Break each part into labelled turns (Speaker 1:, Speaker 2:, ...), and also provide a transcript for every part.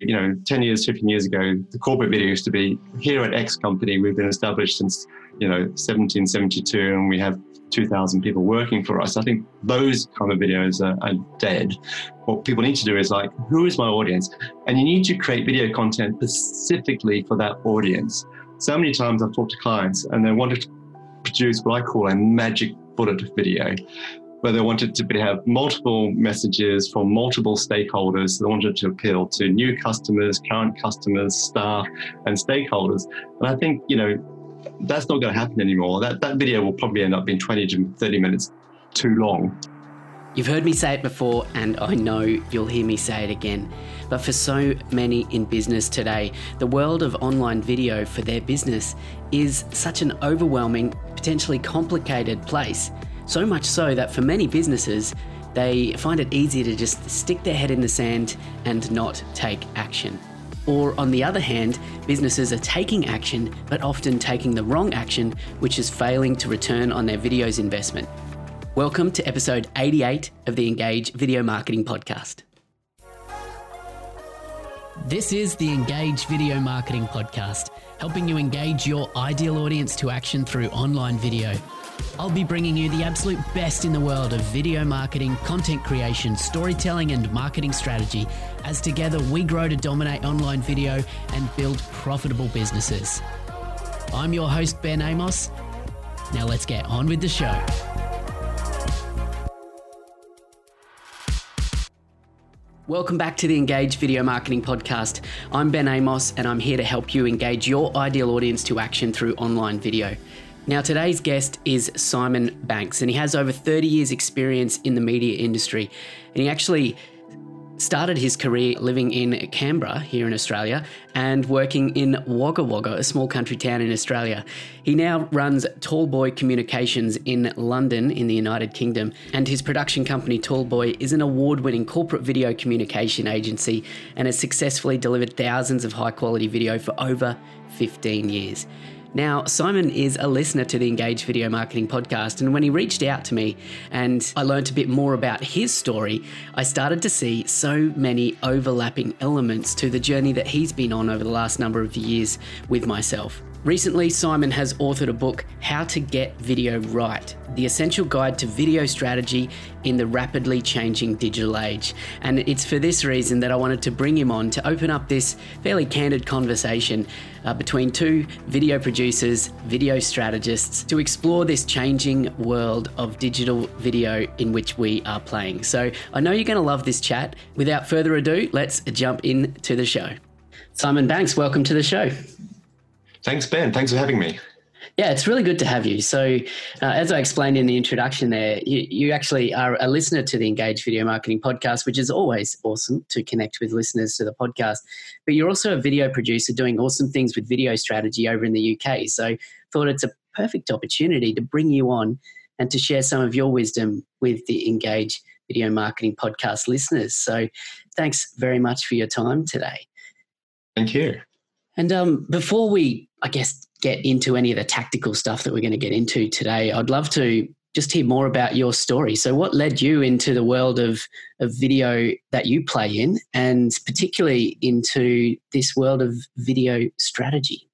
Speaker 1: you know, 10 years, 15 years ago, the corporate video used to be here at X company, we've been established since, you know, 1772 and we have 2,000 people working for us. I think those kind of videos are, are, dead. What people need to do is like, who is my audience? And you need to create video content specifically for that audience. So many times I've talked to clients and they want to produce what I call a magic bullet video where they wanted to have multiple messages from multiple stakeholders. They wanted to appeal to new customers, current customers, staff, and stakeholders. And I think, you know, that's not going to happen anymore. That, that video will probably end up being 20 to 30 minutes too long.
Speaker 2: You've heard me say it before, and I know you'll hear me say it again. But for so many in business today, the world of online video for their business is such an overwhelming, potentially complicated place. So much so that for many businesses, they find it easier to just stick their head in the sand and not take action. Or, on the other hand, businesses are taking action but often taking the wrong action, which is failing to return on their videos investment. Welcome to episode 88 of the Engage Video Marketing Podcast. This is the Engage Video Marketing Podcast, helping you engage your ideal audience to action through online video. I'll be bringing you the absolute best in the world of video marketing, content creation, storytelling, and marketing strategy as together we grow to dominate online video and build profitable businesses. I'm your host, Ben Amos. Now let's get on with the show. Welcome back to the Engage Video Marketing Podcast. I'm Ben Amos, and I'm here to help you engage your ideal audience to action through online video. Now, today's guest is Simon Banks, and he has over 30 years' experience in the media industry. And he actually started his career living in Canberra here in Australia and working in Wagga Wagga, a small country town in Australia. He now runs Tallboy Communications in London in the United Kingdom, and his production company Tallboy is an award winning corporate video communication agency and has successfully delivered thousands of high quality video for over 15 years. Now, Simon is a listener to the Engage Video Marketing podcast, and when he reached out to me and I learned a bit more about his story, I started to see so many overlapping elements to the journey that he's been on over the last number of years with myself. Recently, Simon has authored a book, How to Get Video Right The Essential Guide to Video Strategy in the Rapidly Changing Digital Age. And it's for this reason that I wanted to bring him on to open up this fairly candid conversation uh, between two video producers, video strategists, to explore this changing world of digital video in which we are playing. So I know you're going to love this chat. Without further ado, let's jump into the show. Simon Banks, welcome to the show.
Speaker 1: Thanks, Ben. Thanks for having me.
Speaker 2: Yeah, it's really good to have you. So, uh, as I explained in the introduction, there, you, you, actually are a listener to the Engage Video Marketing Podcast, which is always awesome to connect with listeners to the podcast. But you're also a video producer doing awesome things with video strategy over in the UK. So, thought it's a perfect opportunity to bring you on and to share some of your wisdom with the Engage Video Marketing Podcast listeners. So, thanks very much for your time today.
Speaker 1: Thank you.
Speaker 2: And um, before we, I guess, get into any of the tactical stuff that we're going to get into today, I'd love to just hear more about your story. So, what led you into the world of, of video that you play in, and particularly into this world of video strategy?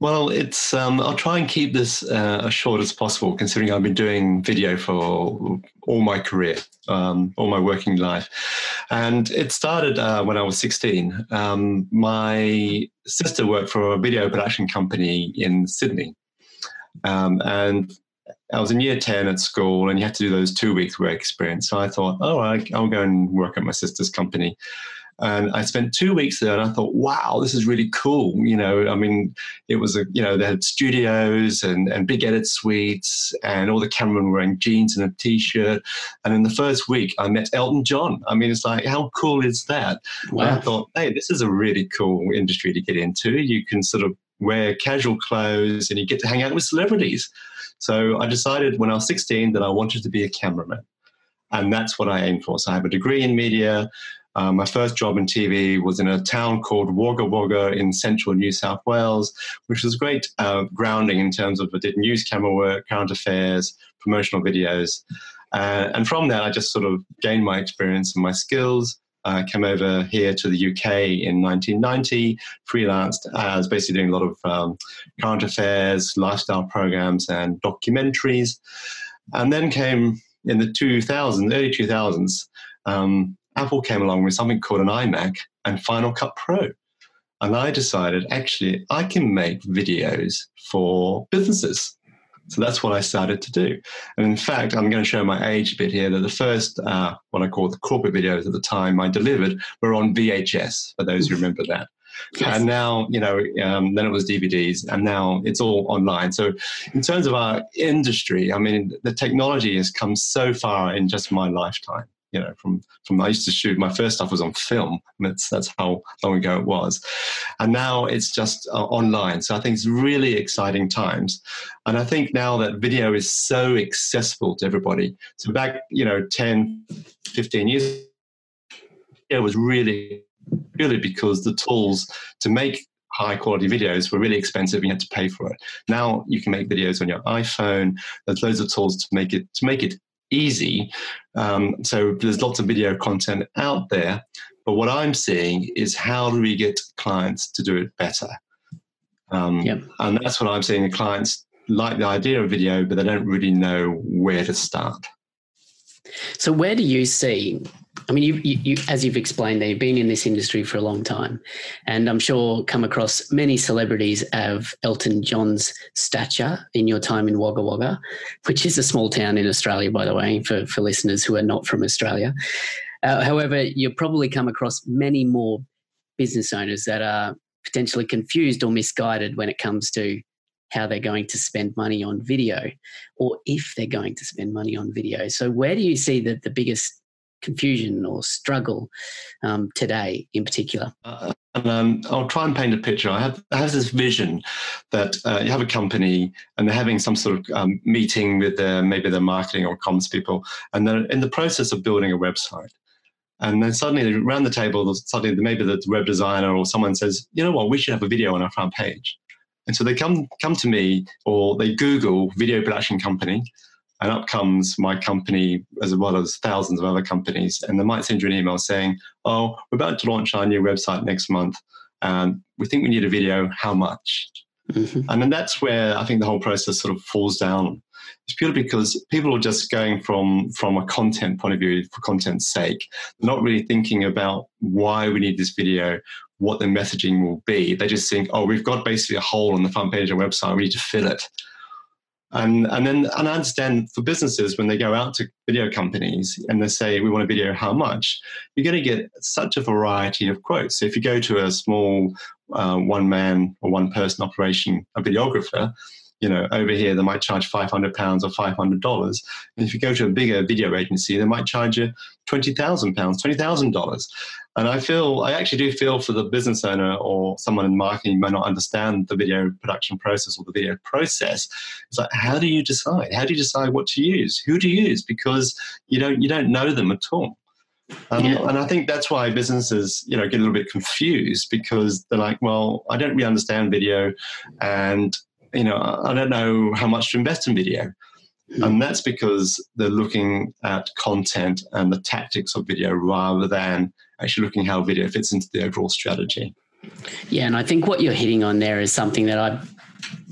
Speaker 1: Well, it's um, I'll try and keep this uh, as short as possible, considering I've been doing video for all my career, um, all my working life, and it started uh, when I was 16. Um, my sister worked for a video production company in Sydney, um, and I was in year 10 at school, and you had to do those two weeks work experience. So I thought, oh, I'll go and work at my sister's company. And I spent two weeks there and I thought, wow, this is really cool. You know, I mean, it was a, you know, they had studios and, and big edit suites and all the cameramen were wearing jeans and a t-shirt. And in the first week, I met Elton John. I mean, it's like, how cool is that? Wow. And I thought, hey, this is a really cool industry to get into. You can sort of wear casual clothes and you get to hang out with celebrities. So I decided when I was 16 that I wanted to be a cameraman. And that's what I aimed for. So I have a degree in media. Um, my first job in TV was in a town called Wagga Wagga in central New South Wales, which was great uh, grounding in terms of I did news camera work, current affairs, promotional videos. Uh, and from there, I just sort of gained my experience and my skills. I came over here to the UK in 1990, freelanced I was basically doing a lot of um, current affairs, lifestyle programs, and documentaries. And then came in the 2000s, early 2000s, um, Apple came along with something called an iMac and Final Cut Pro. And I decided actually I can make videos for businesses. So that's what I started to do. And in fact, I'm going to show my age a bit here that the first, uh, what I call the corporate videos at the time I delivered were on VHS, for those who remember that. Yes. And now, you know, um, then it was DVDs, and now it's all online. So, in terms of our industry, I mean, the technology has come so far in just my lifetime you know, from from I used to shoot. My first stuff was on film. That's that's how long ago it was, and now it's just uh, online. So I think it's really exciting times, and I think now that video is so accessible to everybody. So back, you know, 10, 15 years, it was really, really because the tools to make high quality videos were really expensive and you had to pay for it. Now you can make videos on your iPhone. There's loads of tools to make it to make it easy. Um, so there's lots of video content out there. But what I'm seeing is how do we get clients to do it better? Um, yep. And that's what I'm seeing. The clients like the idea of video, but they don't really know where to start.
Speaker 2: So, where do you see I mean, you, you, you, as you've explained, they've been in this industry for a long time, and I'm sure come across many celebrities of Elton John's stature in your time in Wagga Wagga, which is a small town in Australia, by the way, for, for listeners who are not from Australia. Uh, however, you've probably come across many more business owners that are potentially confused or misguided when it comes to how they're going to spend money on video or if they're going to spend money on video. So, where do you see the, the biggest confusion or struggle um, today in particular? Uh,
Speaker 1: and um, I'll try and paint a picture. I have, I have this vision that uh, you have a company and they're having some sort of um, meeting with their, maybe their marketing or comms people, and they're in the process of building a website. And then suddenly around the table, suddenly maybe the web designer or someone says, you know what, we should have a video on our front page. And so they come come to me or they Google video production company and up comes my company as well as thousands of other companies. And they might send you an email saying, Oh, we're about to launch our new website next month. And we think we need a video. How much? Mm-hmm. And then that's where I think the whole process sort of falls down. It's purely because people are just going from from a content point of view for content's sake. They're not really thinking about why we need this video, what the messaging will be. They just think, oh, we've got basically a hole on the front page of our website. We need to fill it. And, and then and I understand for businesses when they go out to video companies and they say we want a video how much you're going to get such a variety of quotes. So if you go to a small uh, one man or one person operation, a videographer, you know, over here they might charge five hundred pounds or five hundred dollars. And if you go to a bigger video agency, they might charge you twenty thousand pounds, twenty thousand dollars. And I feel, I actually do feel for the business owner or someone in marketing who may not understand the video production process or the video process. It's like, how do you decide? How do you decide what to use? Who to use? Because you don't, you don't know them at all. Um, yeah. And I think that's why businesses, you know, get a little bit confused because they're like, well, I don't really understand video, and you know, I don't know how much to invest in video. And that's because they're looking at content and the tactics of video rather than actually looking how video fits into the overall strategy.
Speaker 2: Yeah, and I think what you're hitting on there is something that I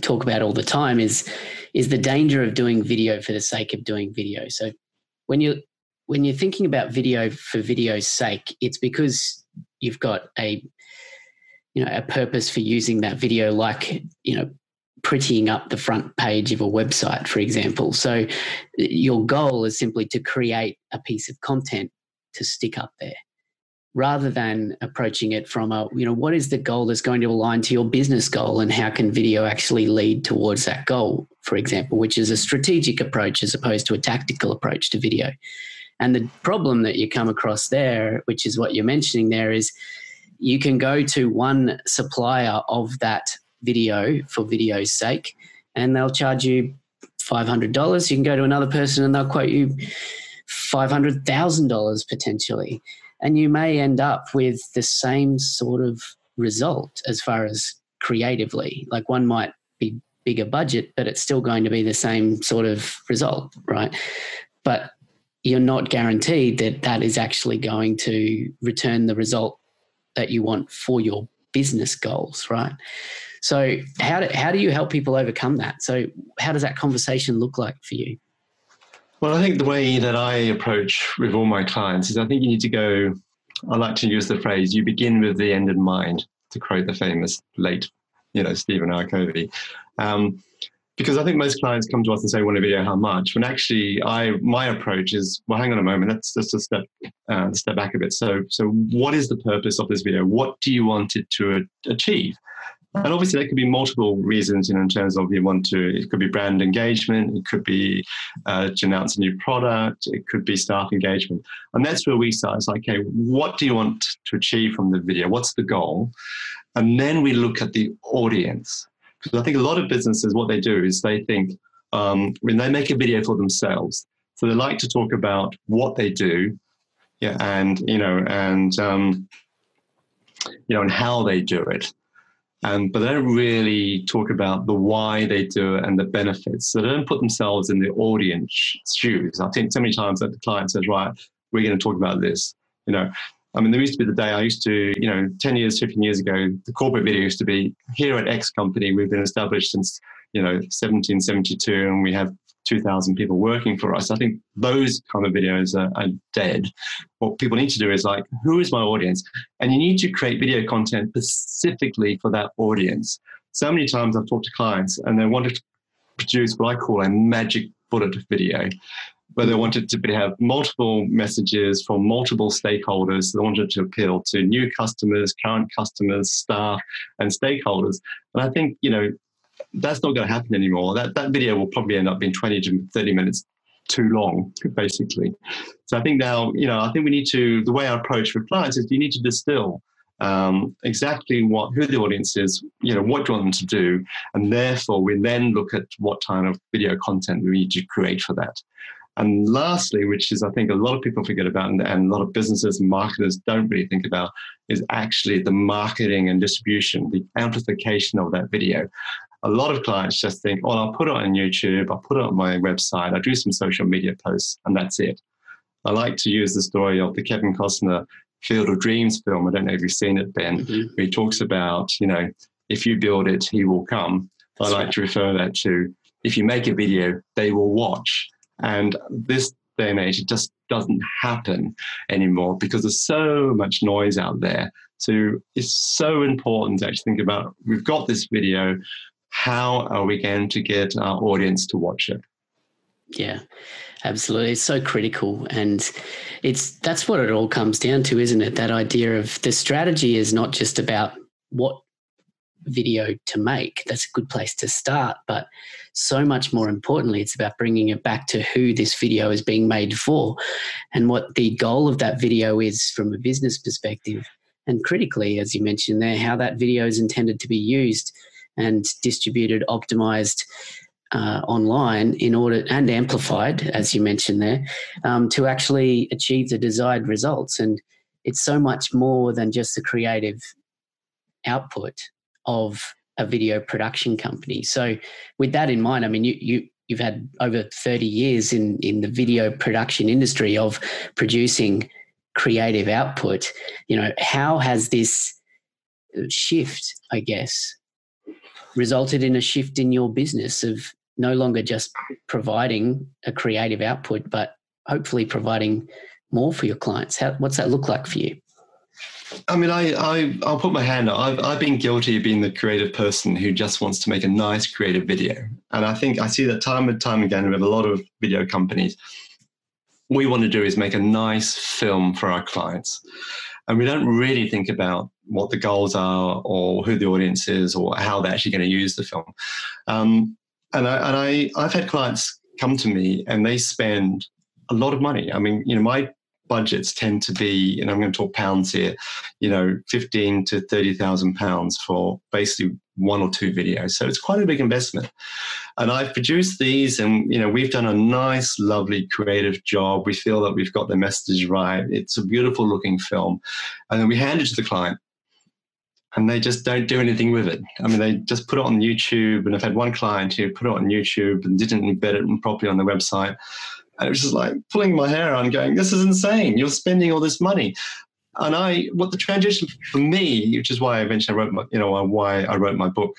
Speaker 2: talk about all the time is is the danger of doing video for the sake of doing video. So when you when you're thinking about video for video's sake, it's because you've got a you know a purpose for using that video like you know prettying up the front page of a website for example. So your goal is simply to create a piece of content to stick up there rather than approaching it from a you know what is the goal that's going to align to your business goal and how can video actually lead towards that goal for example which is a strategic approach as opposed to a tactical approach to video. And the problem that you come across there which is what you're mentioning there is you can go to one supplier of that video for video's sake and they'll charge you $500 you can go to another person and they'll quote you $500,000 potentially and you may end up with the same sort of result as far as creatively. Like one might be bigger budget, but it's still going to be the same sort of result, right? But you're not guaranteed that that is actually going to return the result that you want for your business goals, right? So how do, how do you help people overcome that? So how does that conversation look like for you?
Speaker 1: Well, I think the way that I approach with all my clients is I think you need to go, I like to use the phrase, you begin with the end in mind, to quote the famous late, you know, Stephen R. Covey. Um, because I think most clients come to us and say, "Want a video? How much?" When actually, I my approach is, "Well, hang on a moment. Let's just a step uh, step back a bit. So, so what is the purpose of this video? What do you want it to achieve?" And obviously, there could be multiple reasons, you know, in terms of you want to. It could be brand engagement. It could be uh, to announce a new product. It could be staff engagement. And that's where we start. It's like, okay, what do you want to achieve from the video? What's the goal? And then we look at the audience. Because I think a lot of businesses, what they do is they think um, when they make a video for themselves, so they like to talk about what they do, yeah, and you know, and um, you know, and how they do it. Um, but they don't really talk about the why they do it and the benefits. So they don't put themselves in the audience shoes. I think so many times that the client says, right, we're going to talk about this. You know, I mean, there used to be the day I used to, you know, 10 years, 15 years ago, the corporate video used to be here at X company, we've been established since, you know, 1772 and we have 2,000 people working for us. I think those kind of videos are, are, dead. What people need to do is like, who is my audience? And you need to create video content specifically for that audience. So many times I've talked to clients and they wanted to produce what I call a magic bullet video where they wanted to have multiple messages from multiple stakeholders. They wanted to appeal to new customers, current customers, staff, and stakeholders. And I think, you know, that's not going to happen anymore. That, that video will probably end up being 20 to 30 minutes too long, basically. So I think now, you know, I think we need to, the way I approach with clients is you need to distill um, exactly what who the audience is, you know, what do you want them to do, and therefore we then look at what kind of video content we need to create for that. And lastly, which is I think a lot of people forget about and, and, a lot of businesses and marketers don't really think about, is actually the marketing and distribution, the amplification of that video. A lot of clients just think, oh, I'll put it on YouTube, I'll put it on my website, I'll do some social media posts, and that's it. I like to use the story of the Kevin Costner Field of Dreams film. I don't know if you've seen it, Ben. Mm-hmm. Where he talks about, you know, if you build it, he will come. That's I like right. to refer that to if you make a video, they will watch. And this day and age, it just doesn't happen anymore because there's so much noise out there. So it's so important to actually think about we've got this video. How are we going to get our audience to watch it?
Speaker 2: Yeah, absolutely. It's so critical. And it's that's what it all comes down to, isn't it? That idea of the strategy is not just about what video to make. That's a good place to start. But so much more importantly, it's about bringing it back to who this video is being made for and what the goal of that video is from a business perspective. And critically, as you mentioned there, how that video is intended to be used and distributed, optimized uh, online in order and amplified, as you mentioned there, um, to actually achieve the desired results. And it's so much more than just the creative output of a video production company. So, with that in mind, I mean, you you you've had over 30 years in in the video production industry of producing creative output. You know, how has this shift, I guess, resulted in a shift in your business of no longer just providing a creative output, but hopefully providing more for your clients? How, what's that look like for you?
Speaker 1: I mean, I, I I'll put my hand up. I've I've been guilty of being the creative person who just wants to make a nice creative video, and I think I see that time and time again with a lot of video companies. What we want to do is make a nice film for our clients, and we don't really think about what the goals are or who the audience is or how they're actually going to use the film. Um, and I and I I've had clients come to me and they spend a lot of money. I mean, you know, my budgets tend to be, and I'm going to talk pounds here, you know, 15 to 30,000 pounds for basically one or two videos. So it's quite a big investment. And I've produced these and, you know, we've done a nice, lovely creative job. We feel that we've got the message right. It's a beautiful looking film. And then we hand it to the client and they just don't do anything with it. I mean, they just put it on YouTube. And I've had one client who put it on YouTube and didn't embed it properly on the website And it was just like pulling my hair on, going, "This is insane! You're spending all this money." And I, what the transition for me, which is why I eventually wrote my, you know, why I wrote my book,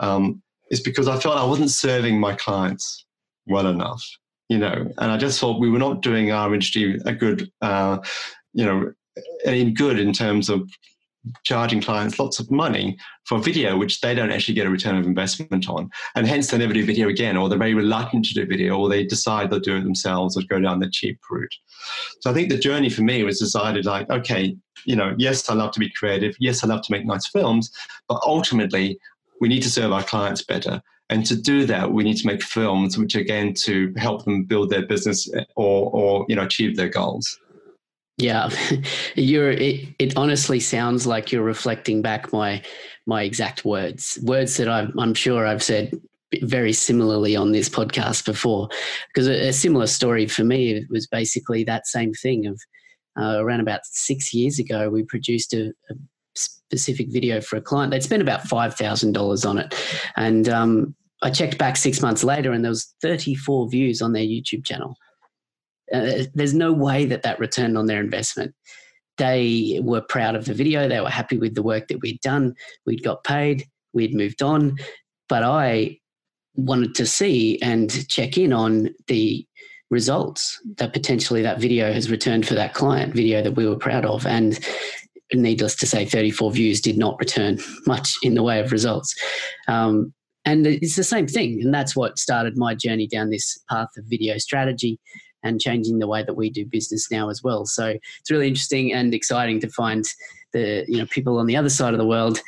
Speaker 1: um, is because I felt I wasn't serving my clients well enough, you know, and I just thought we were not doing our industry a good, uh, you know, any good in terms of charging clients lots of money for video, which they don't actually get a return of investment on. And hence they never do video again, or they're very reluctant to do video, or they decide they'll do it themselves or go down the cheap route. So I think the journey for me was decided like, okay, you know, yes, I love to be creative. Yes, I love to make nice films, but ultimately we need to serve our clients better. And to do that, we need to make films which again to help them build their business eh, or, or you know, achieve their goals.
Speaker 2: Yeah, you're. It, it honestly sounds like you're reflecting back my my exact words, words that I'm, I'm sure I've said very similarly on this podcast before. Because a, a similar story for me was basically that same thing. Of uh, around about six years ago, we produced a, a specific video for a client. They'd spent about five thousand dollars on it, and um, I checked back six months later, and there was 34 views on their YouTube channel. Uh, there's no way that that returned on their investment. They were proud of the video. They were happy with the work that we'd done. We'd got paid. We'd moved on. But I wanted to see and check in on the results that potentially that video has returned for that client video that we were proud of. And needless to say, 34 views did not return much in the way of results. Um, and it's the same thing. And that's what started my journey down this path of video strategy and changing the way that we do business now as well. So it's really interesting and exciting to find the you know people on the other side of the world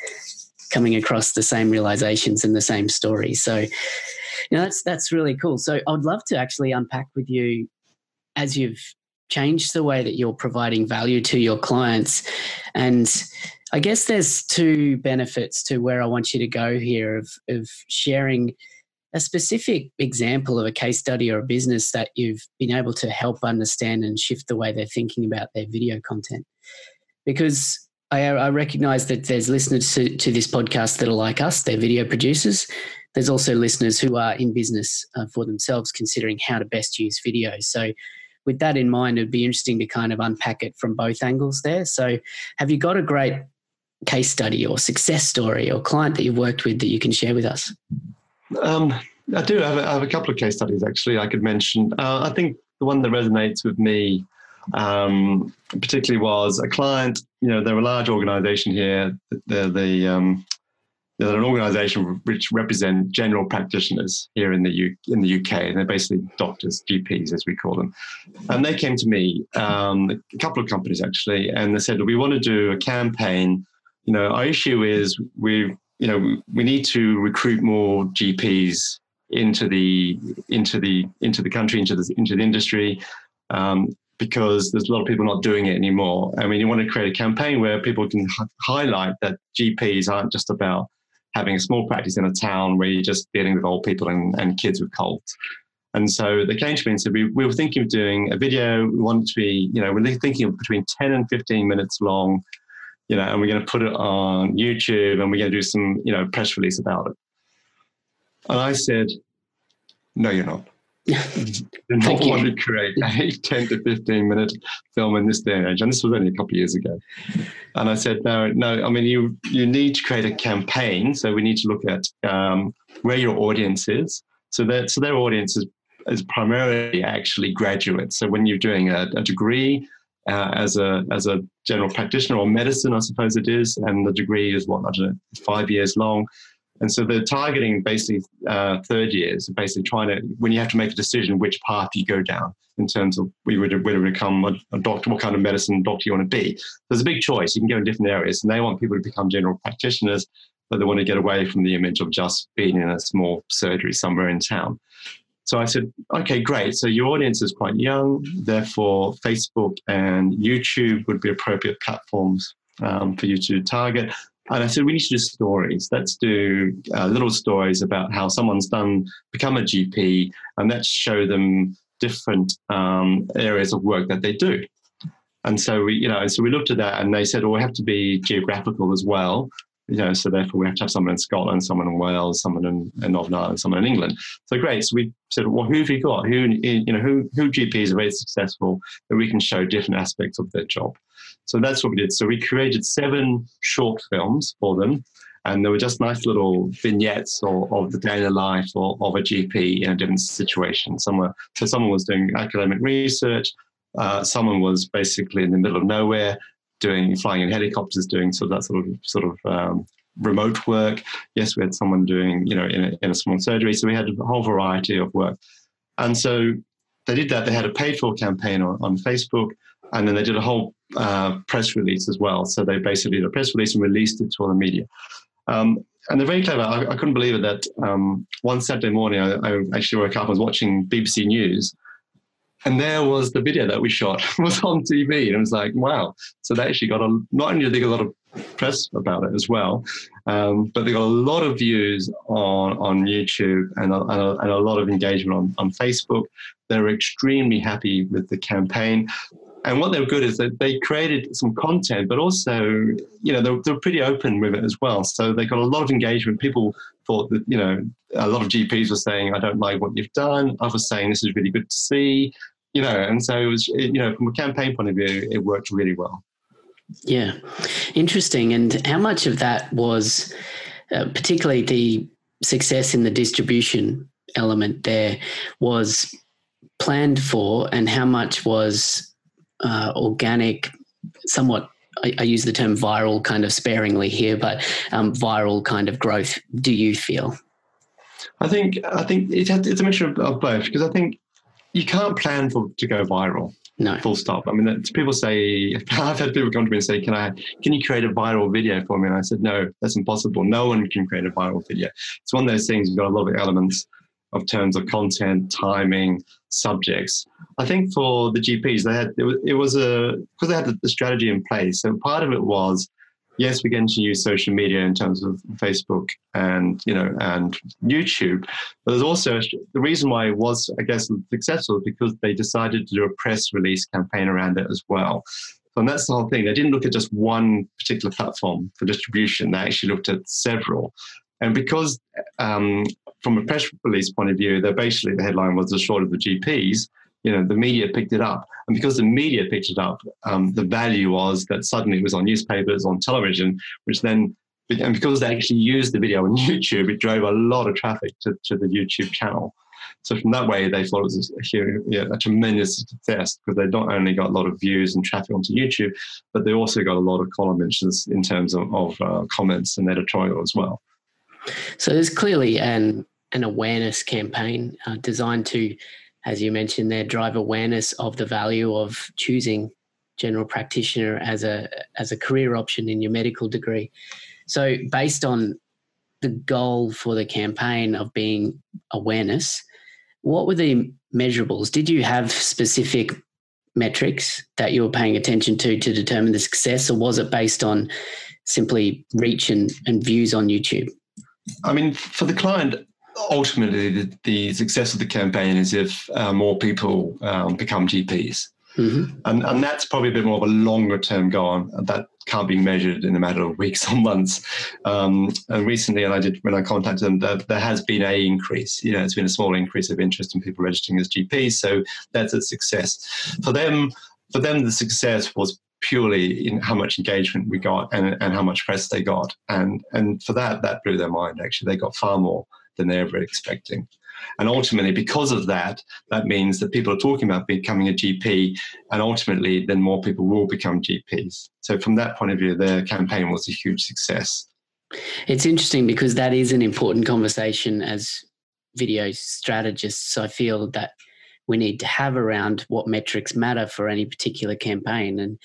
Speaker 2: coming across the same realizations and the same stories. So you know that's that's really cool. So I would love to actually unpack with you as you've changed the way that you're providing value to your clients and I guess there's two benefits to where I want you to go here of, of sharing a specific example of a case study or a business that you've been able to help understand and shift the way they're thinking about their video content. Because I, I recognize that there's listeners to, to, this podcast that are like us, they're video producers. There's also listeners who are in business uh, for themselves, considering how to best use video. So, with that in mind, it'd be interesting to kind of unpack it from both angles there. So, have you got a great case study or success story or client that you've worked with that you can share with us?
Speaker 1: Um, I do have a, I have a couple of case studies actually I could mention. Uh, I think the one that resonates with me um, particularly was a client. You know, they're a large organisation here. They're the um, they're an organisation which represent general practitioners here in the U- in the UK, and they're basically doctors, GPs as we call them. And they came to me, um, a couple of companies actually, and they said we want to do a campaign. You know, our issue is we you know we need to recruit more GPs into the into the into the country into the into the industry um, because there's a lot of people not doing it anymore. I mean, you want to create a campaign where people can h- highlight that GPs aren't just about having a small practice in a town where you're just dealing with old people and, and kids with colds. And so they came to me and said, we, we were thinking of doing a video. We want to be, you know, we're thinking of between 10 and 15 minutes long, you know, and we're going to put it on YouTube and we're going to do some, you know, press release about it. And I said, no, you're not. you not want to create a 10 to 15 minute film in this day and age. And this was only a couple of years ago. And I said, no, no, I mean, you, you need to create a campaign. So we need to look at um, where your audience is. So that, so their audience is, is primarily actually graduates. So when you're doing a, a degree, uh, as a as a general practitioner or medicine, I suppose it is, and the degree is what know, five years long. And so they're targeting basically uh, third years, basically trying to, when you have to make a decision which path you go down in terms of whether to become a, a, doctor, what kind of medicine doctor you want to be. There's a big choice. You can go in different areas, and they want people to become general practitioners, but they want to get away from the image of just being in a small surgery somewhere in town. So I said, okay, great. So your audience is quite young, therefore, Facebook and YouTube would be appropriate platforms um, for you to target. And I said, we need to do stories. Let's do uh, little stories about how someone's done, become a GP, and let's show them different um, areas of work that they do. And so we, you know, so we looked at that, and they said, "Oh, we have to be geographical as well." You know, so therefore we have to have someone in Scotland, someone in Wales, someone in, in Northern Ireland, someone in England. So great. So we said, well, who have you got? Who, you know, who, who GPs are very successful that we can show different aspects of their job. So that's what we did. So we created seven short films for them. And they were just nice little vignettes of, of the daily life of, of a GP in a different situation. Somewhere, so someone was doing academic research, uh, someone was basically in the middle of nowhere, doing flying in helicopters, doing sort of that sort of sort of um, remote work. Yes, we had someone doing you know in a, in a small surgery. So we had a whole variety of work, and so they did that. They had a paid for campaign on, on Facebook, and then they did a whole uh, press release as well. So they basically did a press release and released it to all the media. Um, and they're very clever. I, I couldn't believe it that um, one Saturday morning I, I actually woke up. and was watching BBC News, and there was the video that we shot was on TV, and it was like, wow! So they actually got a not only did they get a lot of press about it as well, um, but they got a lot of views on on YouTube and a, and a, and a lot of engagement on on Facebook. They were extremely happy with the campaign. And what they were good is that they created some content, but also, you know, they were, they were pretty open with it as well. So they got a lot of engagement. People thought that, you know, a lot of GPs were saying, I don't like what you've done. Others saying, this is really good to see, you know, and so it was, you know, from a campaign point of view, it worked really well.
Speaker 2: Yeah, interesting. And how much of that was uh, particularly the success in the distribution element there was planned for, and how much was uh, organic, somewhat I, I, use the term viral kind of sparingly here, but um, viral kind of growth. Do you feel?
Speaker 1: I think I think it has, it's a mixture of, of both because I think you can't plan for to go viral.
Speaker 2: No.
Speaker 1: Full stop. I mean, people say I've had people come to me and say, "Can I? Can you create a viral video for me?" And I said, "No, that's impossible. No one can create a viral video. It's one of those things. You've got a lot of elements of terms of content, timing, subjects. I think for the GPs, they had it was, a because they had the strategy in place. So part of it was yes, we're going to use social media in terms of Facebook and you know and YouTube. But there's also the reason why it was, I guess, successful because they decided to do a press release campaign around it as well. So that's the whole thing. They didn't look at just one particular platform for distribution. They actually looked at several. And because um, from a press release point of view, that basically the headline was the short of the GPs, you know, the media picked it up. And because the media picked it up, um, the value was that suddenly it was on newspapers, on television, which then, and because they actually used the video on YouTube, it drove a lot of traffic to, to the YouTube channel. So from that way, they thought it was a, yeah, a tremendous success because they not only got a lot of views and traffic onto YouTube, but they also got a lot of column mentions in terms of, of uh, comments and editorial as well.
Speaker 2: So there's clearly an an awareness campaign uh, designed to, as you mentioned there, drive awareness of the value of choosing general practitioner as a as a career option in your medical degree. So based on the goal for the campaign of being awareness, what were the measurables? Did you have specific metrics that you were paying attention to to determine the success, or was it based on simply reach and, and views on YouTube?
Speaker 1: I mean, for the client, ultimately, the, the success of the campaign is if uh, more people um, become GPs. Mm-hmm. And, and that's probably a bit more of a longer term goal. That can't be measured in a matter of weeks or months. Um, and recently, and I did when I contacted them, that there has been a increase. You know, it's been a small increase of interest in people registering as GPs. So that's a success for them. For them, the success was purely in how much engagement we got and, and how much press they got. And, and for that, that blew their mind, actually. They got far more than they ever expecting. And ultimately, because of that, that means that people are talking about becoming a GP, and ultimately, then more people will become GPs. So, from that point of view, their campaign was a huge success.
Speaker 2: It's interesting because that is an important conversation as video strategists. I feel that we need to have around what metrics matter for any particular campaign. And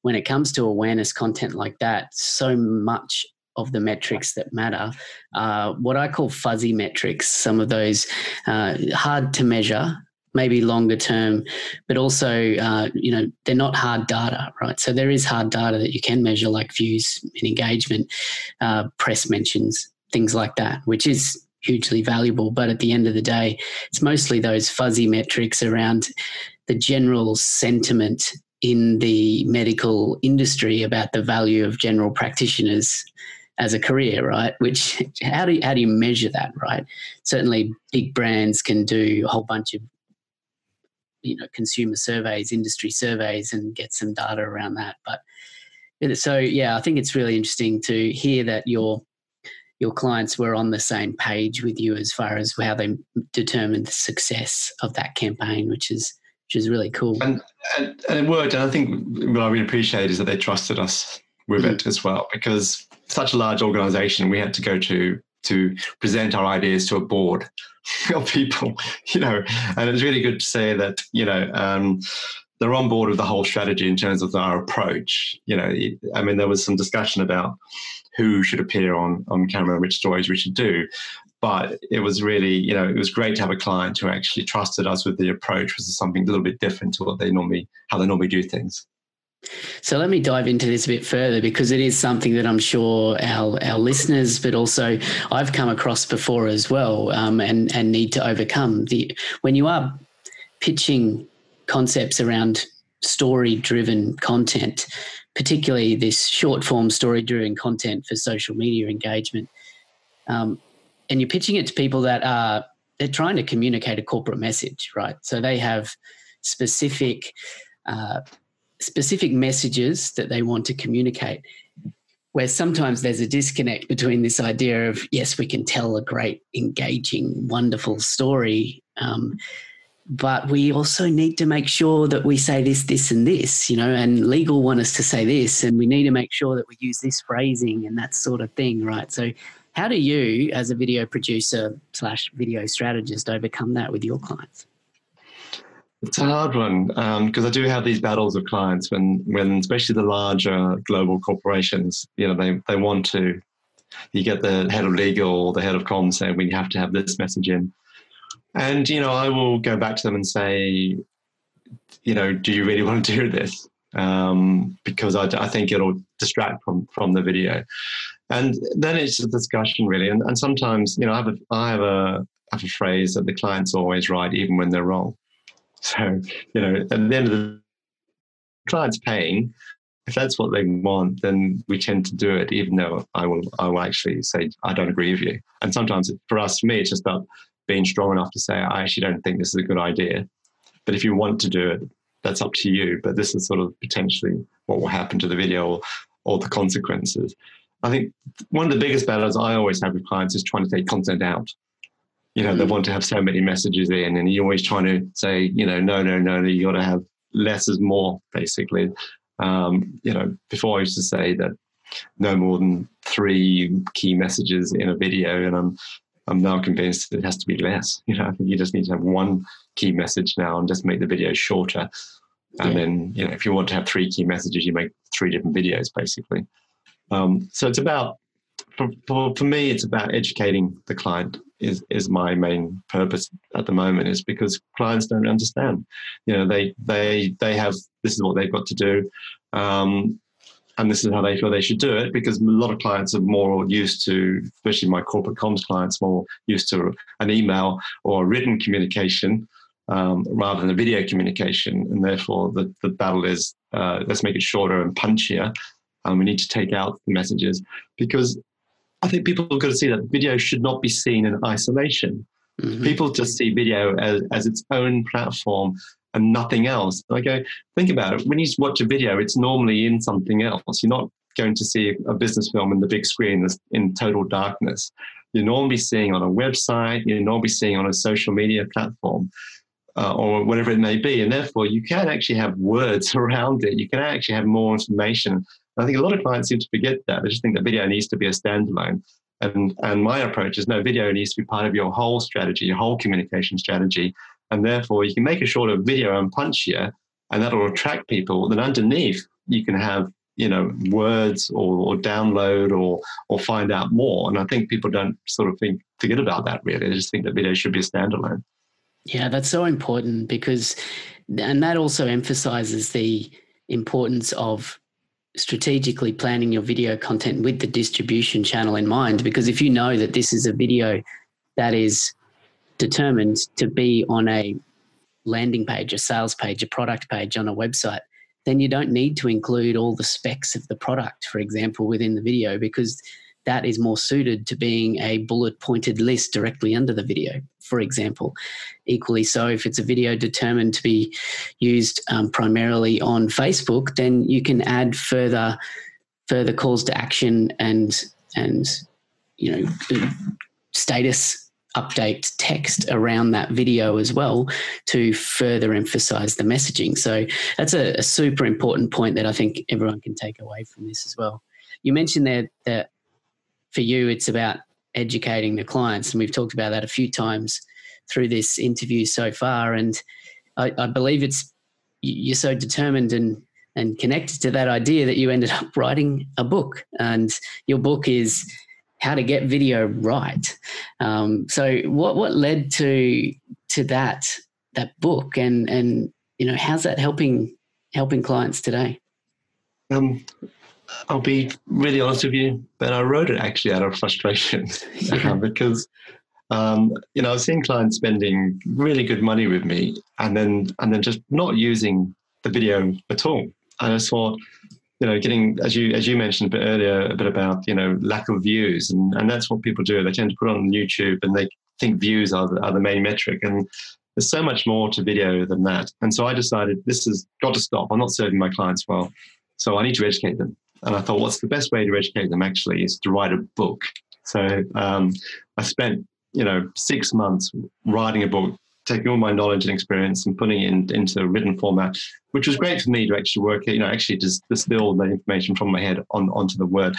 Speaker 2: when it comes to awareness content like that, so much of the metrics that matter are what I call fuzzy metrics, some of those uh, hard to measure. Maybe longer term, but also, uh, you know, they're not hard data, right? So there is hard data that you can measure, like views and engagement, uh, press mentions, things like that, which is hugely valuable. But at the end of the day, it's mostly those fuzzy metrics around the general sentiment in the medical industry about the value of general practitioners as a career, right? Which how do you, how do you measure that, right? Certainly, big brands can do a whole bunch of you know consumer surveys, industry surveys, and get some data around that. But so yeah, I think it's really interesting to hear that your your clients were on the same page with you as far as how they determined the success of that campaign, which is which is really cool.
Speaker 1: And, and, and it worked. And I think what I really appreciate is that they trusted us with mm-hmm. it as well, because such a large organization, we had to go to to present our ideas to a board of people, you know, and it's really good to say that, you know, um, they're on board with the whole strategy in terms of our approach. You know, I mean, there was some discussion about who should appear on on camera, which stories we should do, but it was really, you know, it was great to have a client who actually trusted us with the approach, which is something a little bit different to what they normally how they normally do things.
Speaker 2: So let me dive into this a bit further because it is something that I'm sure our, our listeners, but also I've come across before as well, um, and and need to overcome the when you are pitching concepts around story driven content, particularly this short form story driven content for social media engagement. Um, and you're pitching it to people that are they're trying to communicate a corporate message, right? So they have specific uh, specific messages that they want to communicate. Where sometimes there's a disconnect between this idea of yes, we can tell a great, engaging, wonderful story, um, but we also need to make sure that we say this, this, and this, you know, and legal want us to say this, and we need to make sure that we use this phrasing and that sort of thing, right? So, how do you, as a video producer slash video strategist, overcome that with your clients?
Speaker 1: It's a hard one because um, I do have these battles with clients when, when especially the larger global corporations, you know, they, they want to. You get the head of legal or the head of comms saying we have to have this message in, and you know I will go back to them and say, you know, do you really want to do this? Um, because I, I think it'll distract from from the video, and then it's a discussion really. And, and sometimes you know I have a I have a I have a phrase that the client's always right even when they're wrong. So, you know, at the end of the client's paying, if that's what they want, then we tend to do it, even though I will I will actually say I don't agree with you. And sometimes for us, for me, it's just about being strong enough to say I actually don't think this is a good idea. But if you want to do it, that's up to you. But this is sort of potentially what will happen to the video or, or the consequences. I think one of the biggest battles I always have with clients is trying to take content out you know, mm-hmm. they want to have so many messages in, and you're always trying to say, you know, no, no, no, you got to have less is more, basically. Um, you know, before I used to say that no more than three key messages in a video, and I'm I'm now convinced that it has to be less. You know, I think you just need to have one key message now and just make the video shorter. And yeah. then, you know, if you want to have three key messages, you make three different videos, basically. Um, so it's about for, for, for me, it's about educating the client is is my main purpose at the moment is because clients don't understand you know they they they have this is what they've got to do um, and this is how they feel they should do it because a lot of clients are more used to especially my corporate comms clients more used to an email or a written communication um, rather than a video communication and therefore the, the battle is uh, let's make it shorter and punchier and we need to take out the messages because I think people have got to see that video should not be seen in isolation. Mm-hmm. People just see video as, as its own platform and nothing else. I go, think about it. When you watch a video, it's normally in something else. You're not going to see a business film in the big screen in total darkness. You're normally seeing on a website, you're normally seeing on a social media platform. Uh, or whatever it may be. And therefore, you can actually have words around it. You can actually have more information I think a lot of clients seem to forget that. They just think that video needs to be a standalone. And, and my approach is no, video needs to be part of your whole strategy, your whole communication strategy. And therefore, you can make a shorter video and punchier, and that'll attract people. Then underneath, you can have you know words or, or download or or find out more. And I think people don't sort of think forget about that really. They just think that video should be a standalone.
Speaker 2: Yeah, that's so important because, and that also emphasizes the importance of strategically planning your video content with the distribution channel in mind. Because if you know that this is a video that is determined to be on a landing page, a sales page, a product page on a website, then you don't need to include all the specs of the product, for example, within the video because that is more suited to being a bullet pointed list directly under the video, for example. Equally so, if it's a video determined to be used um, primarily on Facebook, then you can add further further calls to action and and you know status update text around that video as well to further emphasize the messaging. So that's a, a, super important point that I think everyone can take away from this as well. You mentioned there that for you, it's about educating the clients, and we've talked about that a few times through this interview so far. And I, I believe it's you're so determined and and connected to that idea that you ended up writing a book, and your book is how to get video right. Um, so what what led to to that that book and and you know how's that helping helping clients today?
Speaker 1: Um, I'll be really honest with you, but I wrote it actually out of frustration yeah. because um, you know I've seen clients spending really good money with me and then and then just not using the video at all. And I thought, you know, getting as you as you mentioned a bit earlier, a bit about you know lack of views, and and that's what people do. They tend to put on YouTube, and they think views are the, are the main metric, and there's so much more to video than that. And so I decided this has got to stop. I'm not serving my clients well, so I need to educate them. And I thought, what's the best way to educate them? Actually, is to write a book. So um, I spent you know six months writing a book taking all my knowledge and experience and putting it in, into a written format, which was great for me to actually work, you know, actually just distill the information from my head on, onto the word,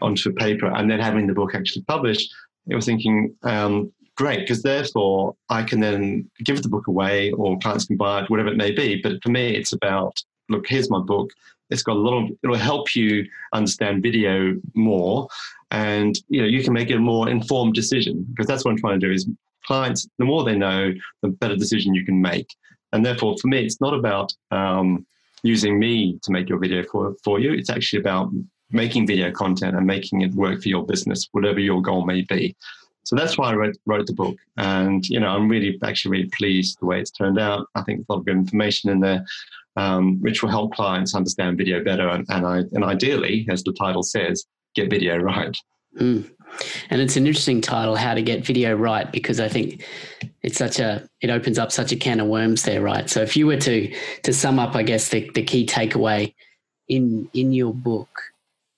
Speaker 1: onto a paper, and then having the book actually published. I was thinking, um, great, because therefore I can then give the book away or clients can buy it, whatever it may be. But for me, it's about, look, here's my book. It's got a lot of, it'll help you understand video more and you know you can make a more informed decision because that's what i'm trying to do is clients, the more they know, the better decision you can make. And therefore, for me, it's not about um, using me to make your video for, for you. It's actually about making video content and making it work for your business, whatever your goal may be. So that's why I wrote, wrote the book. And, you know, I'm really, actually really pleased the way it's turned out. I think there's a lot of good information in there, um, which will help clients understand video better. And, and, I, and ideally, as the title says, get video right.
Speaker 2: Mm. And it's an interesting title, How to Get Video Right, because I think it's such a it opens up such a can of worms there, right? So if you were to to sum up, I guess the, the key takeaway in in your book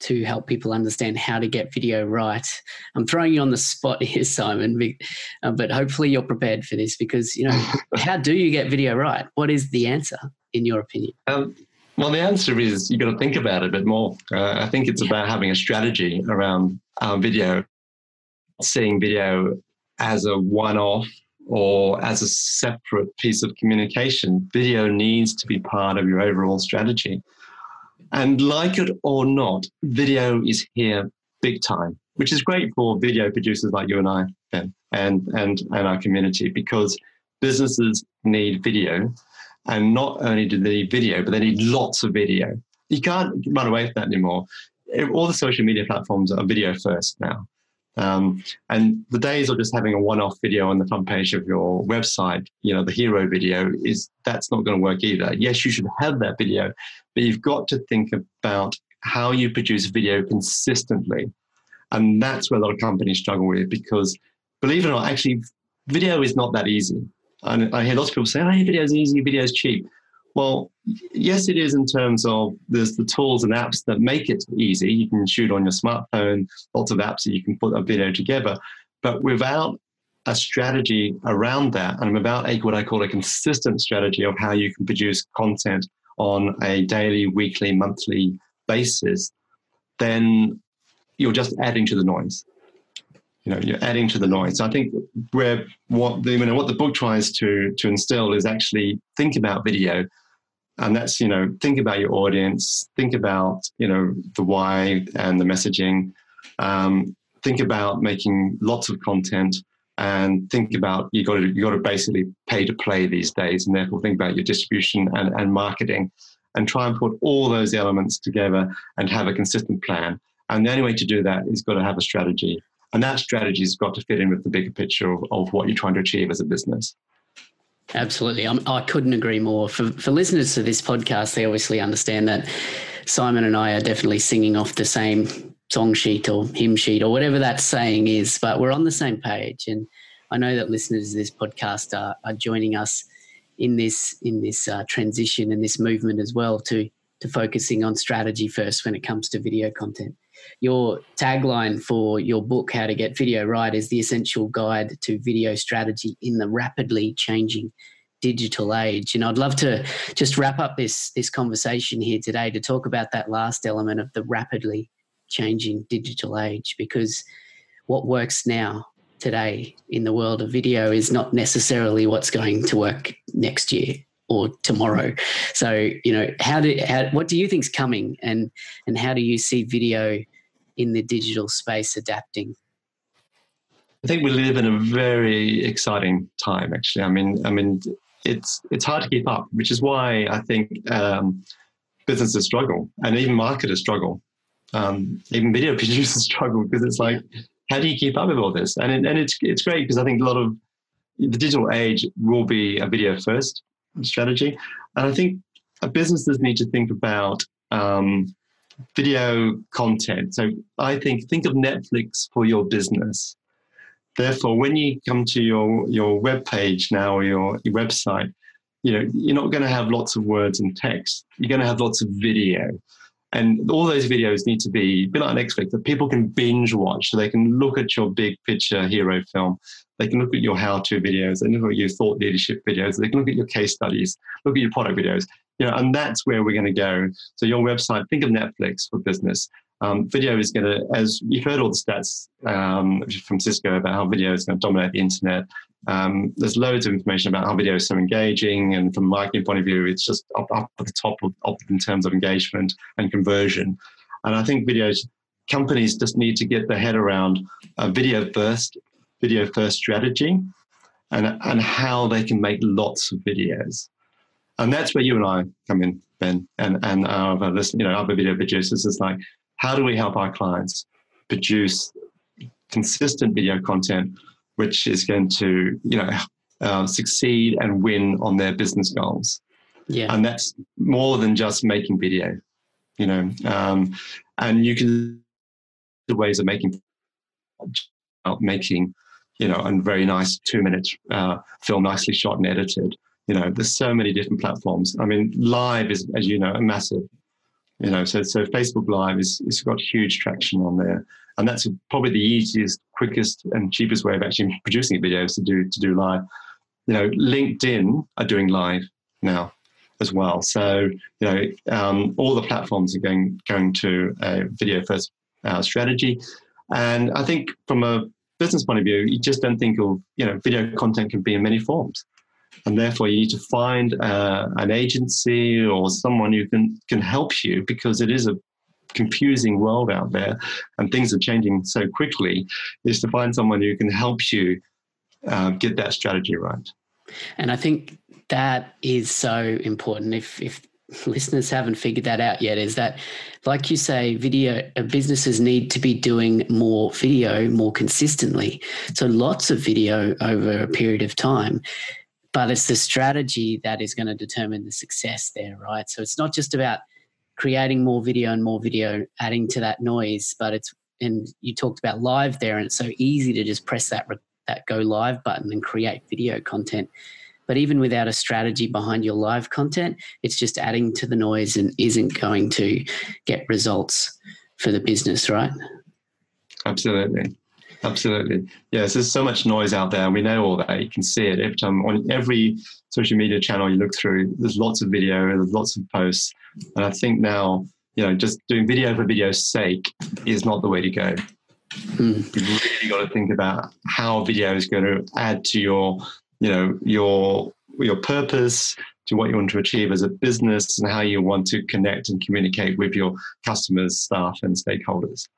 Speaker 2: to help people understand how to get video right. I'm throwing you on the spot here, Simon, uh, but hopefully you're prepared for this because you know how do you get video right? What is the answer in your opinion?
Speaker 1: Um, well, the answer is you've got to think about it a bit more. Uh, I think it's about having a strategy around uh, video, seeing video as a one off or as a separate piece of communication. Video needs to be part of your overall strategy. And like it or not, video is here big time, which is great for video producers like you and I, Ben, and, and, and our community, because businesses need video. And not only do they need video, but they need lots of video. You can't run away from that anymore all the social media platforms are video first now. Um, and the days of just having a one-off video on the front page of your website, you know, the hero video is that's not going to work either. Yes, you should have that video, but you've got to think about how you produce video consistently. And that's where a lot of companies struggle with because believe it or not, actually video is not that easy. And I hear lots of people say, oh, video is easy, video is cheap. Well, yes, it is in terms of there's the tools and apps that make it easy. You can shoot on your smartphone, lots of apps that you can put a video together. But without a strategy around that, and without a, what I call a consistent strategy of how you can produce content on a daily, weekly, monthly basis, then you're just adding to the noise. You know, you're adding to the noise. So I think where what the you know, what the book tries to to instill is actually think about video. And that's you know think about your audience think about you know the why and the messaging um, think about making lots of content and think about you got to you got to basically pay to play these days and therefore think about your distribution and, and marketing and try and put all those elements together and have a consistent plan. And the only way to do that is got to have a strategy and that strategy has got to fit in with the bigger picture of, of what you're trying to achieve as a business
Speaker 2: Absolutely. I'm, I could not agree more. For, for listeners to this podcast, they obviously understand that Simon and I are definitely singing off the same song sheet or hymn sheet or whatever that saying is, but we're on the same page. And I know that listeners of this podcast are, are joining us in this in this uh, transition and this movement as well to to focusing on strategy first when it comes to video content. Your tagline for your book, How to Get Video Right, is the essential guide to video strategy in the rapidly changing digital age. And I'd love to just wrap up this this conversation here today to talk about that last element of the rapidly changing digital age because what works now today in the world of video is not necessarily what's going to work next year or tomorrow. So, you know, how do how, what do you think's coming and and how do you see video in the digital space adapting?
Speaker 1: I think we live in a very exciting time actually. I mean I mean it's it's hard to keep up, which is why I think um, businesses struggle and even marketers struggle um, even video producers struggle because it's like, how do you keep up with all this? And it, and it's it's great because I think a lot of the digital age will be a video first strategy, and I think businesses need to think about um, video content. So I think think of Netflix for your business. Therefore, when you come to your your web page now or your, your website, you know you're not going to have lots of words and text. You're going to have lots of video. And all those videos need to be, be like Netflix, that people can binge watch. So they can look at your big picture hero film. They can look at your how-to videos. They can look at your thought leadership videos. They can look at your case studies, look at your product videos. You know, and that's where we're going to go. So your website, think of Netflix for business. Um, video is going to, as you've heard all the stats um, from Cisco about how video is going to dominate the internet. Um, there's loads of information about how video is so engaging, and from a marketing point of view, it's just up, up at the top of, of, in terms of engagement and conversion. And I think videos companies just need to get their head around a video first, video first strategy, and and how they can make lots of videos. And that's where you and I come in, Ben, and and our other, you know other video producers. Is like, how do we help our clients produce consistent video content which is going to, you know, uh, succeed and win on their business goals.
Speaker 2: Yeah.
Speaker 1: And that's more than just making video, you know. Um, and you can the ways of making making, you know, a very nice two minute uh, film, nicely shot and edited. You know, there's so many different platforms. I mean, live is, as you know, a massive. You know, so so Facebook Live is it's got huge traction on there and that's probably the easiest, quickest, and cheapest way of actually producing videos to do to do live. You know, LinkedIn are doing live now as well. So you know, um, all the platforms are going going to a video first uh, strategy, and I think from a business point of view, you just don't think of you know video content can be in many forms, and therefore you need to find uh, an agency or someone who can can help you because it is a confusing world out there and things are changing so quickly is to find someone who can help you uh, get that strategy right.
Speaker 2: And I think that is so important. If, if listeners haven't figured that out yet, is that, like you say, video uh, businesses need to be doing more video more consistently. So lots of video over a period of time. But it's the strategy that is going to determine the success there, right? So it's not just about creating more video and more video, adding to that noise. But it's and you talked about live there, and it's so easy to just press that that go live button and create video content. But even without a strategy behind your live content, it's just adding to the noise and isn't going to get results for the business, right?
Speaker 1: Absolutely. Absolutely. Yes, there's so much noise out there, and we know all that. You can see it every time on every social media channel you look through. There's lots of video, there's lots of posts, and I think now, you know, just doing video for video's sake is not the way to go. Mm. You've really got to think about how video is going to add to your, you know, your your purpose, to what you want to achieve as a business, and how you want to connect and communicate with your customers, staff, and stakeholders.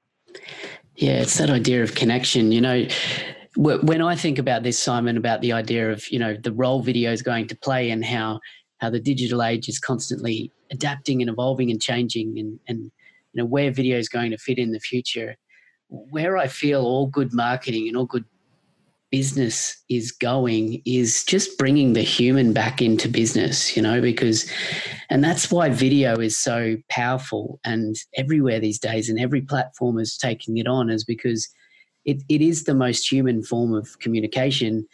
Speaker 2: Yeah, it's that idea of connection. You know, when I think about this, Simon, about the idea of you know the role video is going to play and how how the digital age is constantly adapting and evolving and changing, and and you know where video is going to fit in the future. Where I feel all good marketing and all good business is going is just bringing the human back into business, you know, because, and that's why video is so powerful and everywhere these days, and every platform is taking it on, is because it, it is the most human form of communication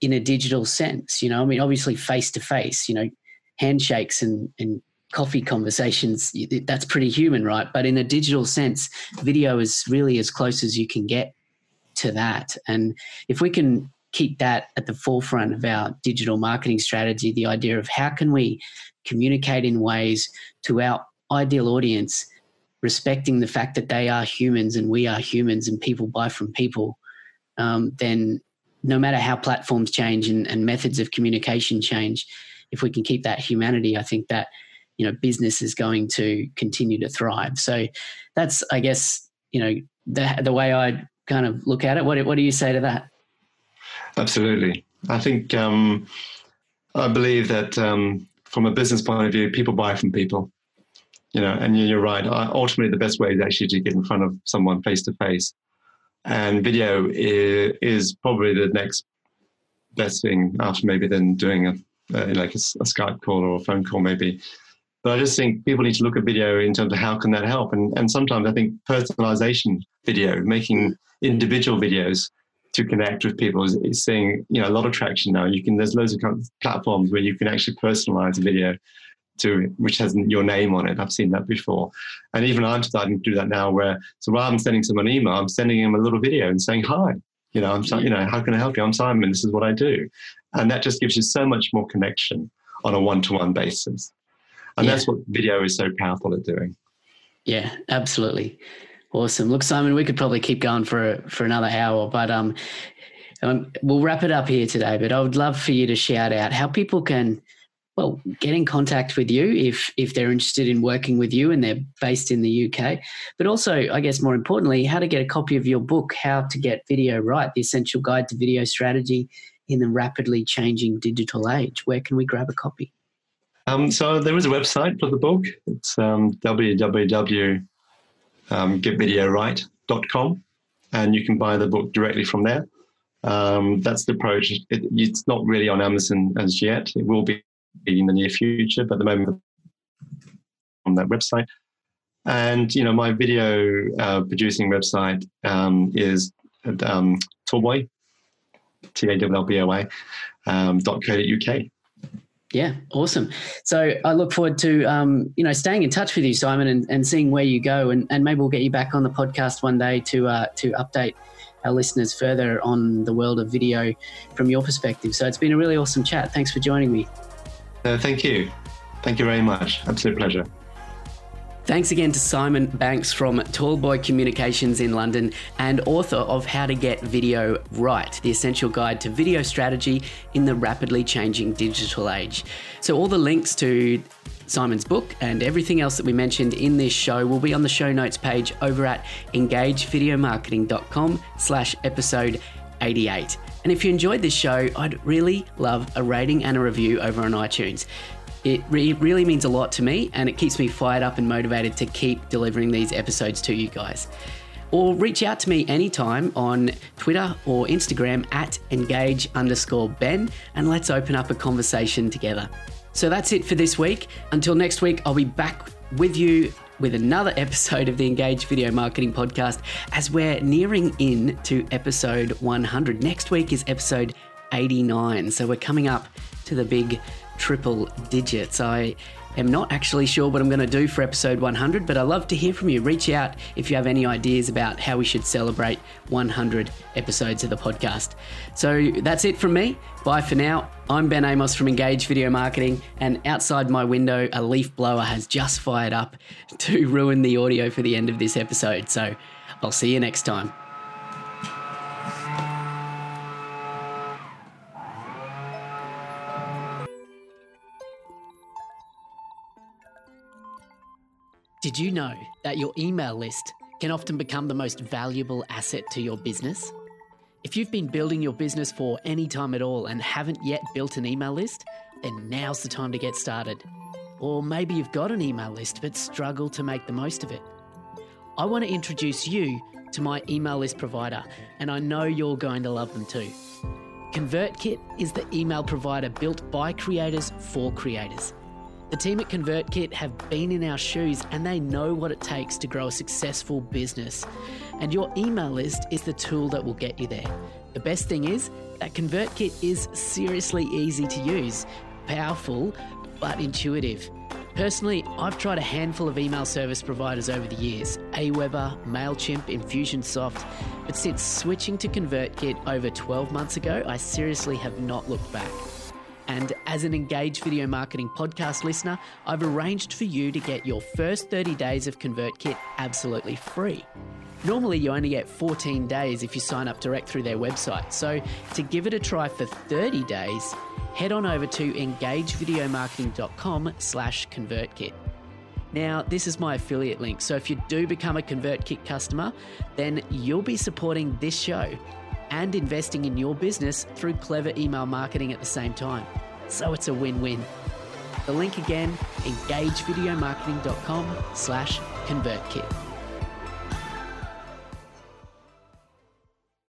Speaker 2: in a digital sense. You know, I mean, obviously face to face, you know, handshakes and, and coffee conversations, that's pretty human, right? But in a digital sense, video is really as close as you can get to that. And if we can keep that at the forefront of our digital marketing strategy, the idea of how can we communicate in ways to our ideal audience, respecting the fact that they are humans and we are humans and people buy from people, um, then no matter how platforms change and, and methods of communication change, if we can keep that humanity, I think that you know business is going to continue to thrive. So that's I guess you know the the way I kind of look at it. What what do you say to that?
Speaker 1: Absolutely, I think um, I believe that um, from a business point of view, people buy from people. You know, and you're right. Ultimately, the best way is actually to get in front of someone face to face, and video is, is probably the next best thing after maybe then doing a uh, like a, a, Skype call or a phone call maybe. But I just think people need to look at video in terms of how can that help, and and sometimes I think personalization video, making mm. individual videos to connect with people is, is seeing you know a lot of traction now. You can there's loads of platforms where you can actually personalize a video to which has your name on it. I've seen that before, and even I'm starting to do that now. Where so rather than sending someone an email, I'm sending them a little video and saying hi. You know, I'm you know how can I help you? I'm Simon. This is what I do, and that just gives you so much more connection on a one-to-one basis. And yeah. that's what video is so powerful at doing.
Speaker 2: Yeah, absolutely. Awesome. Look, Simon, we could probably keep going for for another hour, but um, um, we'll wrap it up here today. But I would love for you to shout out how people can, well, get in contact with you if if they're interested in working with you and they're based in the UK. But also, I guess more importantly, how to get a copy of your book, How to Get Video Right: The Essential Guide to Video Strategy in the Rapidly Changing Digital Age. Where can we grab a copy?
Speaker 1: Um, so there is a website for the book. It's um, www.getvideoright.com, and you can buy the book directly from there. Um, that's the approach. It, it's not really on Amazon as yet. It will be in the near future, but at the moment on that website. And you know, my video uh, producing website um, is um, Tawlboy, T A W L B O Y, um, dot co dot uk.
Speaker 2: Yeah, awesome. So I look forward to um, you know staying in touch with you, Simon, and, and seeing where you go, and, and maybe we'll get you back on the podcast one day to uh, to update our listeners further on the world of video from your perspective. So it's been a really awesome chat. Thanks for joining me.
Speaker 1: Uh, thank you. Thank you very much. Absolute pleasure.
Speaker 2: Thanks again to Simon Banks from Tawlboy Communications in London and author of How to Get Video Right, the essential guide to video strategy in the rapidly changing digital age. So, all the links to Simon's book and everything else that we mentioned in this show will be on the show notes page over at engagevideomarketing.com slash episode 88. And if you enjoyed this show, I'd really love a rating and a review over on iTunes. It re- really means a lot to me and it keeps me fired up and motivated to keep delivering these episodes to you guys. Or reach out to me anytime on Twitter or Instagram at engage underscore Ben and let's open up a conversation together. So that's it for this week. Until next week, I'll be back with you with another episode of the Engage Video Marketing Podcast as we're nearing in to episode 100. Next week is episode 89. So we're coming up to the big triple digits. I am not actually sure what I'm going to do for episode 100, but I love to hear from you. Reach out if you have any ideas about how we should celebrate 100 episodes of the podcast. So that's it from me. Bye for now. I'm Ben Amos from Engage Video Marketing, and outside my window, a leaf blower has just fired up to ruin the audio for the end of this episode. So I'll see you next time. Did you know that your email list can often become the most valuable asset to your business? If you've been building your business for any time at all and haven't yet built an email list, then now's the time to get started. Or maybe you've got an email list but struggle to make the most of it. I want to introduce you to my email list provider, and I know you're going to love them too. ConvertKit is the email provider built by creators for creators. The team at ConvertKit have been in our shoes and they know what it takes to grow a successful business. And your email list is the tool that will get you there. The best thing is that ConvertKit is seriously easy to use, powerful, but intuitive. Personally, I've tried a handful of email service providers over the years Aweber, MailChimp, Infusionsoft, but since switching to ConvertKit over 12 months ago, I seriously have not looked back. And as an engaged video marketing podcast listener, I've arranged for you to get your first 30 days of ConvertKit absolutely free. Normally, you only get 14 days if you sign up direct through their website. So, to give it a try for 30 days, head on over to engagevideomarketing.com slash convertkit. Now, this is my affiliate link, so if you do become a ConvertKit customer, then you'll be supporting this show and investing in your business through clever email marketing at the same time. So it's a win-win. The link again, engagevideomarketing.com slash convertkit.